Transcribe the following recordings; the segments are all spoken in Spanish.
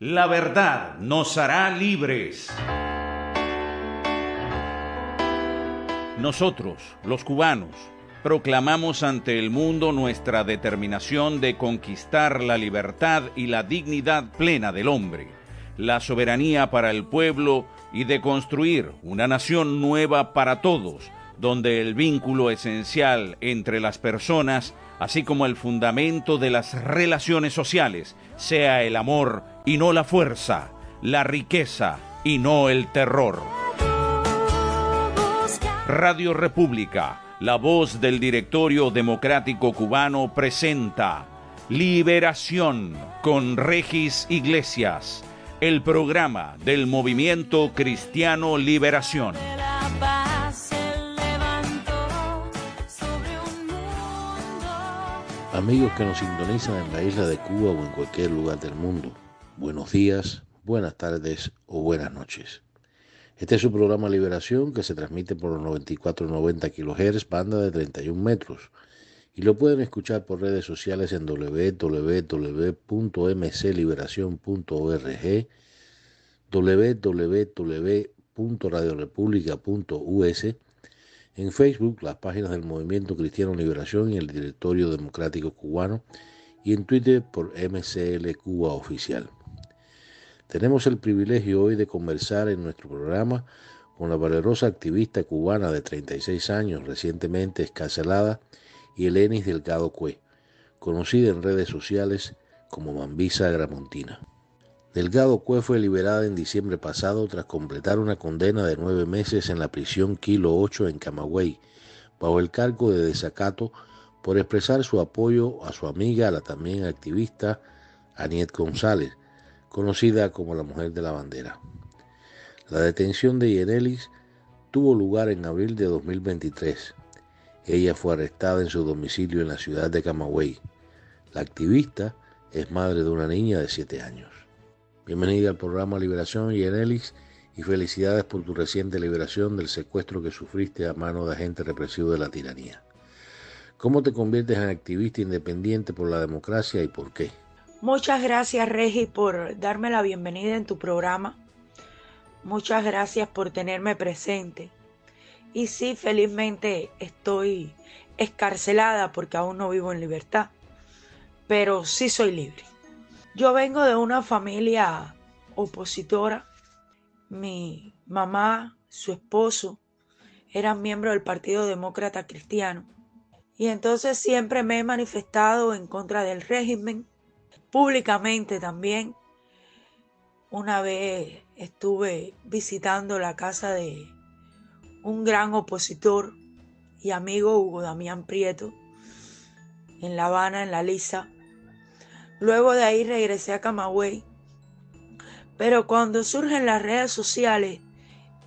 La verdad nos hará libres. Nosotros, los cubanos, proclamamos ante el mundo nuestra determinación de conquistar la libertad y la dignidad plena del hombre, la soberanía para el pueblo y de construir una nación nueva para todos, donde el vínculo esencial entre las personas, así como el fundamento de las relaciones sociales, sea el amor y no la fuerza, la riqueza y no el terror. Radio República, la voz del directorio democrático cubano presenta Liberación con Regis Iglesias, el programa del movimiento cristiano Liberación. Amigos que nos sintonizan en la isla de Cuba o en cualquier lugar del mundo, buenos días, buenas tardes o buenas noches. Este es su programa Liberación que se transmite por los 9490 kHz, banda de 31 metros. Y lo pueden escuchar por redes sociales en www.mcliberación.org, www.radiorepublica.us, en Facebook las páginas del Movimiento Cristiano Liberación y el Directorio Democrático Cubano, y en Twitter por MCL Cuba. Tenemos el privilegio hoy de conversar en nuestro programa con la valerosa activista cubana de 36 años, recientemente escarcelada, y Elenis Delgado Cue, conocida en redes sociales como Mambisa Gramontina. Delgado Cue fue liberada en diciembre pasado tras completar una condena de nueve meses en la prisión Kilo 8 en Camagüey, bajo el cargo de desacato por expresar su apoyo a su amiga, la también activista Aniet González, conocida como la Mujer de la Bandera. La detención de Yenelis tuvo lugar en abril de 2023. Ella fue arrestada en su domicilio en la ciudad de Camagüey. La activista es madre de una niña de 7 años. Bienvenida al programa Liberación Yenelis y felicidades por tu reciente liberación del secuestro que sufriste a mano de agentes represivos de la tiranía. ¿Cómo te conviertes en activista independiente por la democracia y por qué? Muchas gracias, Regi, por darme la bienvenida en tu programa. Muchas gracias por tenerme presente. Y sí, felizmente estoy escarcelada porque aún no vivo en libertad, pero sí soy libre. Yo vengo de una familia opositora. Mi mamá, su esposo, eran miembros del Partido Demócrata Cristiano. Y entonces siempre me he manifestado en contra del régimen públicamente también. Una vez estuve visitando la casa de un gran opositor y amigo Hugo Damián Prieto en La Habana, en La Lisa. Luego de ahí regresé a Camagüey. Pero cuando surgen las redes sociales,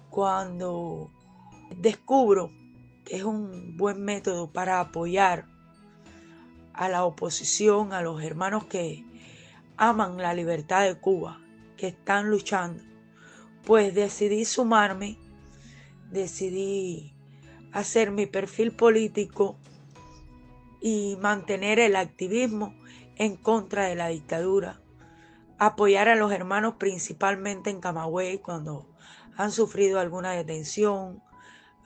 cuando descubro que es un buen método para apoyar a la oposición, a los hermanos que aman la libertad de Cuba, que están luchando, pues decidí sumarme, decidí hacer mi perfil político y mantener el activismo en contra de la dictadura, apoyar a los hermanos principalmente en Camagüey cuando han sufrido alguna detención,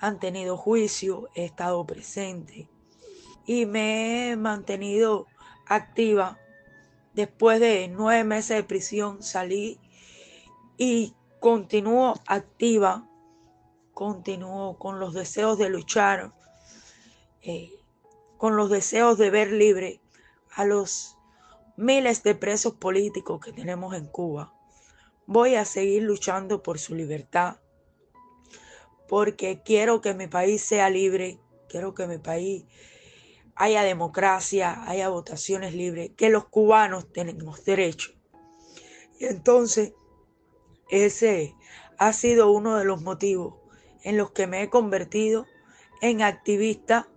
han tenido juicio, he estado presente. Y me he mantenido activa Después de nueve meses de prisión salí y continúo activa, continúo con los deseos de luchar, eh, con los deseos de ver libre a los miles de presos políticos que tenemos en Cuba. Voy a seguir luchando por su libertad, porque quiero que mi país sea libre, quiero que mi país haya democracia, haya votaciones libres, que los cubanos tenemos derecho. Y entonces, ese ha sido uno de los motivos en los que me he convertido en activista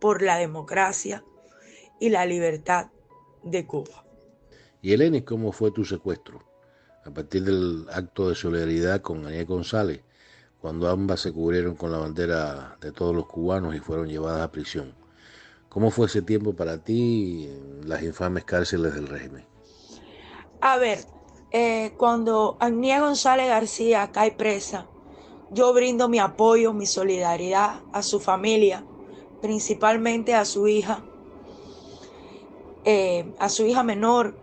por la democracia y la libertad de Cuba. Y Eleni, ¿cómo fue tu secuestro? A partir del acto de solidaridad con Aniel González, cuando ambas se cubrieron con la bandera de todos los cubanos y fueron llevadas a prisión. ¿Cómo fue ese tiempo para ti en las infames cárceles del régimen? A ver, Eh, cuando Agnia González García cae presa, yo brindo mi apoyo, mi solidaridad a su familia, principalmente a su hija, eh, a su hija menor.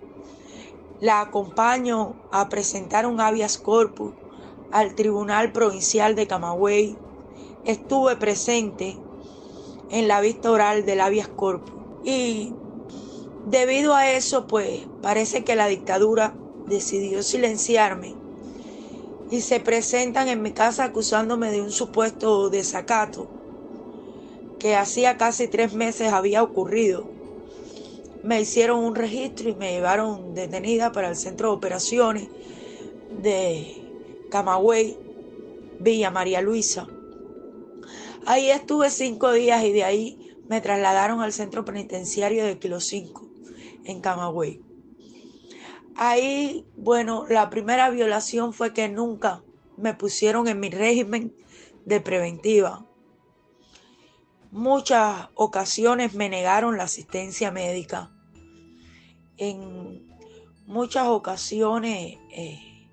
La acompaño a presentar un habeas corpus al Tribunal Provincial de Camagüey. Estuve presente en la vista oral del habeas corpus. Y debido a eso, pues parece que la dictadura decidió silenciarme y se presentan en mi casa acusándome de un supuesto desacato que hacía casi tres meses había ocurrido. Me hicieron un registro y me llevaron detenida para el centro de operaciones de Camagüey, Villa María Luisa. Ahí estuve cinco días y de ahí me trasladaron al centro penitenciario de Kilo 5, en Camagüey. Ahí, bueno, la primera violación fue que nunca me pusieron en mi régimen de preventiva. Muchas ocasiones me negaron la asistencia médica. En muchas ocasiones eh,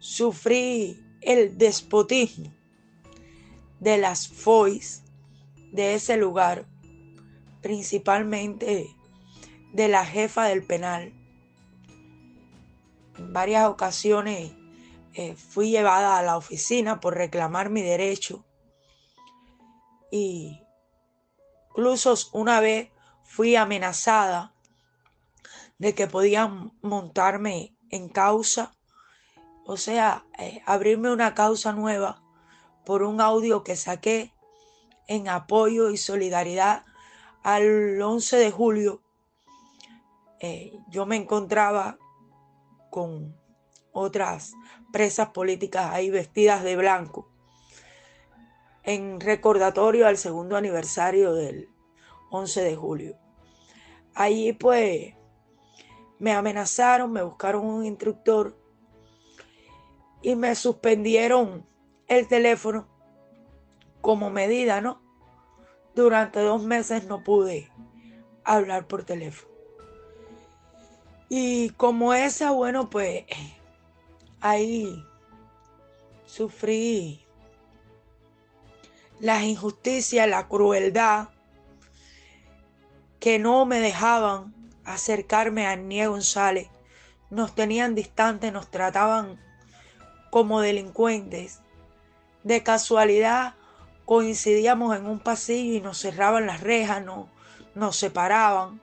sufrí el despotismo de las FOIs de ese lugar, principalmente de la jefa del penal en varias ocasiones eh, fui llevada a la oficina por reclamar mi derecho. Y incluso una vez fui amenazada de que podían montarme en causa, o sea, eh, abrirme una causa nueva por un audio que saqué en apoyo y solidaridad al 11 de julio. Eh, yo me encontraba con otras presas políticas ahí vestidas de blanco en recordatorio al segundo aniversario del 11 de julio. Allí pues me amenazaron, me buscaron un instructor y me suspendieron el teléfono como medida, ¿no? Durante dos meses no pude hablar por teléfono. Y como esa, bueno, pues ahí sufrí las injusticias, la crueldad, que no me dejaban acercarme a Nie González. Nos tenían distantes, nos trataban como delincuentes. De casualidad coincidíamos en un pasillo y nos cerraban las rejas, no, nos separaban.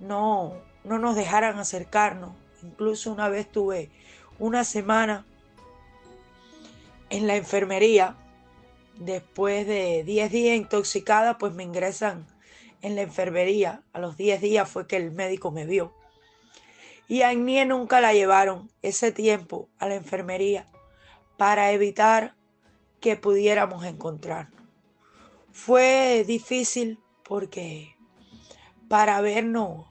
No, no nos dejaran acercarnos. Incluso una vez tuve una semana en la enfermería. Después de 10 días intoxicada, pues me ingresan en la enfermería. A los 10 días fue que el médico me vio. Y a Agnie nunca la llevaron ese tiempo a la enfermería para evitar que pudiéramos encontrarnos. Fue difícil porque para vernos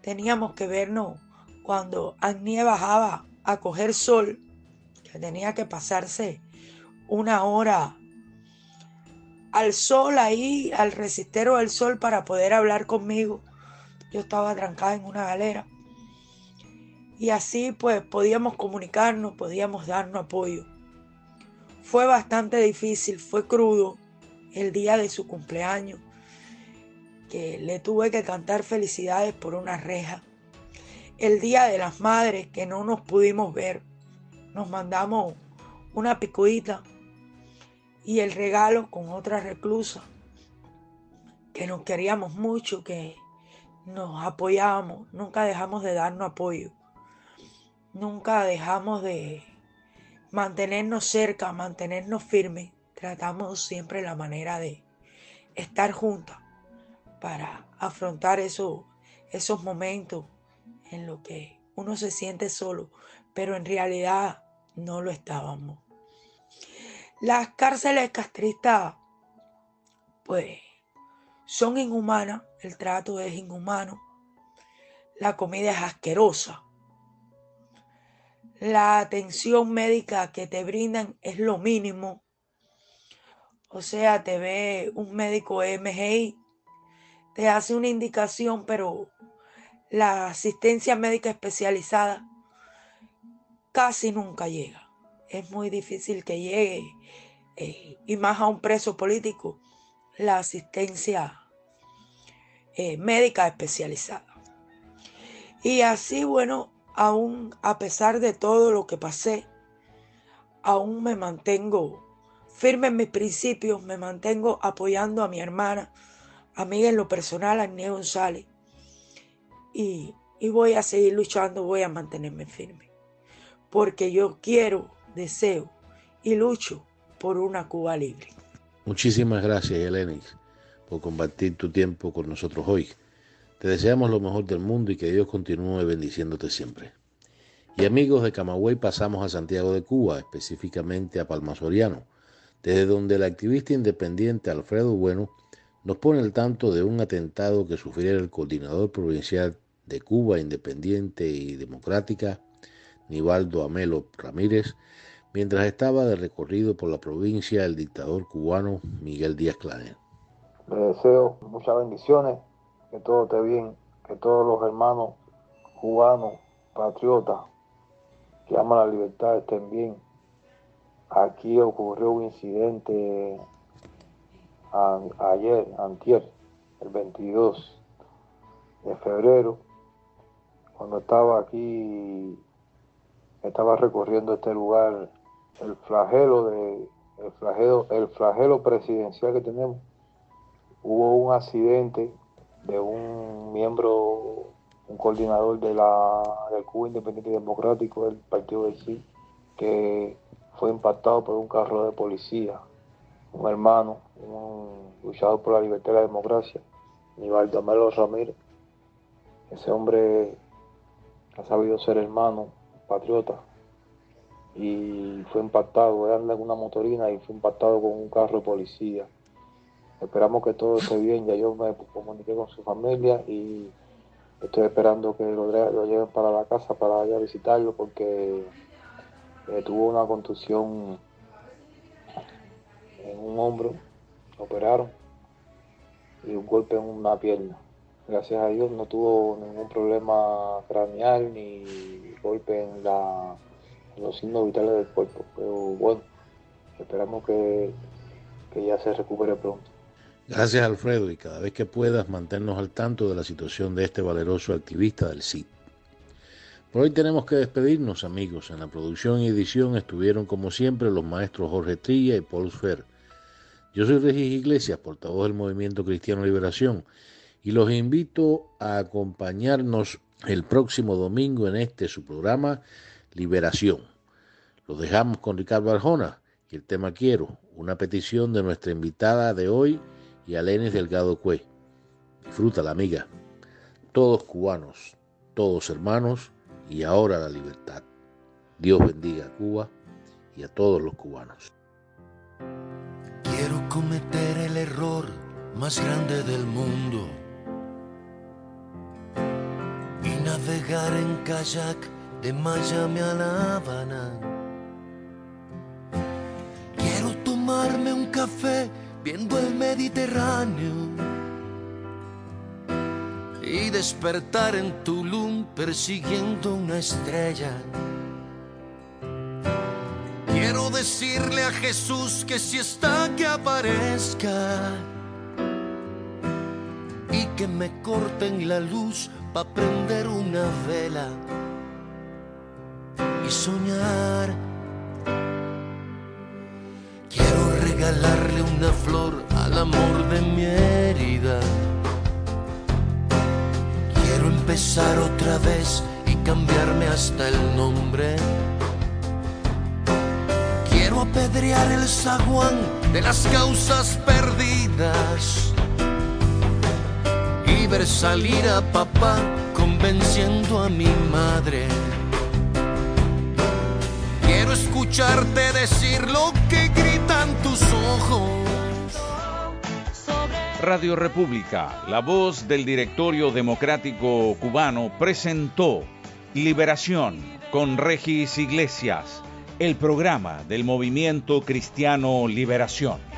teníamos que vernos cuando Agnie bajaba a coger sol, que tenía que pasarse una hora al sol ahí, al resistero del sol para poder hablar conmigo. Yo estaba trancada en una galera. Y así pues podíamos comunicarnos, podíamos darnos apoyo. Fue bastante difícil, fue crudo el día de su cumpleaños que le tuve que cantar felicidades por una reja. El día de las madres que no nos pudimos ver, nos mandamos una picudita y el regalo con otra reclusa que nos queríamos mucho, que nos apoyábamos, nunca dejamos de darnos apoyo, nunca dejamos de mantenernos cerca, mantenernos firmes, tratamos siempre la manera de estar juntas para afrontar eso, esos momentos en los que uno se siente solo, pero en realidad no lo estábamos. Las cárceles castristas, pues, son inhumanas, el trato es inhumano, la comida es asquerosa, la atención médica que te brindan es lo mínimo. O sea, te ve un médico MGI te hace una indicación, pero la asistencia médica especializada casi nunca llega. Es muy difícil que llegue, eh, y más a un preso político, la asistencia eh, médica especializada. Y así, bueno, aún a pesar de todo lo que pasé, aún me mantengo firme en mis principios, me mantengo apoyando a mi hermana, amiga en lo personal, Agnés González. Y, y voy a seguir luchando, voy a mantenerme firme. Porque yo quiero, deseo y lucho por una Cuba libre. Muchísimas gracias, Elenis, por compartir tu tiempo con nosotros hoy. Te deseamos lo mejor del mundo y que Dios continúe bendiciéndote siempre. Y amigos de Camagüey, pasamos a Santiago de Cuba, específicamente a Palma Soriano, desde donde el activista independiente Alfredo Bueno nos pone al tanto de un atentado que sufriera el coordinador provincial de Cuba Independiente y Democrática, Nivaldo Amelo Ramírez, mientras estaba de recorrido por la provincia el dictador cubano Miguel Díaz Clanel. Le deseo muchas bendiciones, que todo esté bien, que todos los hermanos cubanos, patriotas, que aman la libertad estén bien. Aquí ocurrió un incidente ayer, antier, el 22 de febrero, cuando estaba aquí, estaba recorriendo este lugar, el flagelo de el flagelo, el flagelo presidencial que tenemos, hubo un accidente de un miembro, un coordinador de la del Cuba Independiente Democrático del Partido del Sí, que fue impactado por un carro de policía, un hermano, un luchador por la libertad y la democracia, Nivaldo Melo Ramírez. Ese hombre ha sabido ser hermano, patriota, y fue impactado, anda en una motorina y fue impactado con un carro de policía. Esperamos que todo esté bien, ya yo me comuniqué con su familia y estoy esperando que lo, lleven para la casa para ir a visitarlo porque eh, tuvo una contusión en un hombro, lo operaron y un golpe en una pierna. Gracias a Dios no tuvo ningún problema craneal ni golpe en, los signos vitales del cuerpo. Pero bueno, esperamos que ya se recupere pronto. Gracias Alfredo y cada vez que puedas mantenernos al tanto de la situación de este valeroso activista del CID. Por hoy tenemos que despedirnos amigos. En la producción y edición estuvieron como siempre los maestros Jorge Trilla y Paul Sfer. Yo soy Regis Iglesias, portavoz del Movimiento Cristiano Liberación, y los invito a acompañarnos el próximo domingo en este su programa Liberación. Los dejamos con Ricardo Arjona y el tema Quiero, una petición de nuestra invitada de hoy y Alenis Delgado Cue. Disfruta la amiga. Todos cubanos, todos hermanos y ahora la libertad. Dios bendiga a Cuba y a todos los cubanos. Quiero cometer el error más grande del mundo y navegar en kayak de Miami a La Habana. Quiero tomarme un café viendo el Mediterráneo y despertar en Tulum persiguiendo una estrella. Quiero decirle a Jesús que si está que aparezca y que me corten la luz para prender una vela y soñar. Quiero regalarle una flor al amor de mi herida empezar otra vez y cambiarme hasta el nombre. Quiero apedrear el zaguán de las causas perdidas y ver salir a papá convenciendo a mi madre. Quiero escucharte decir lo que Radio República, la voz del directorio democrático cubano, presentó Liberación con Regis Iglesias, el programa del movimiento cristiano Liberación.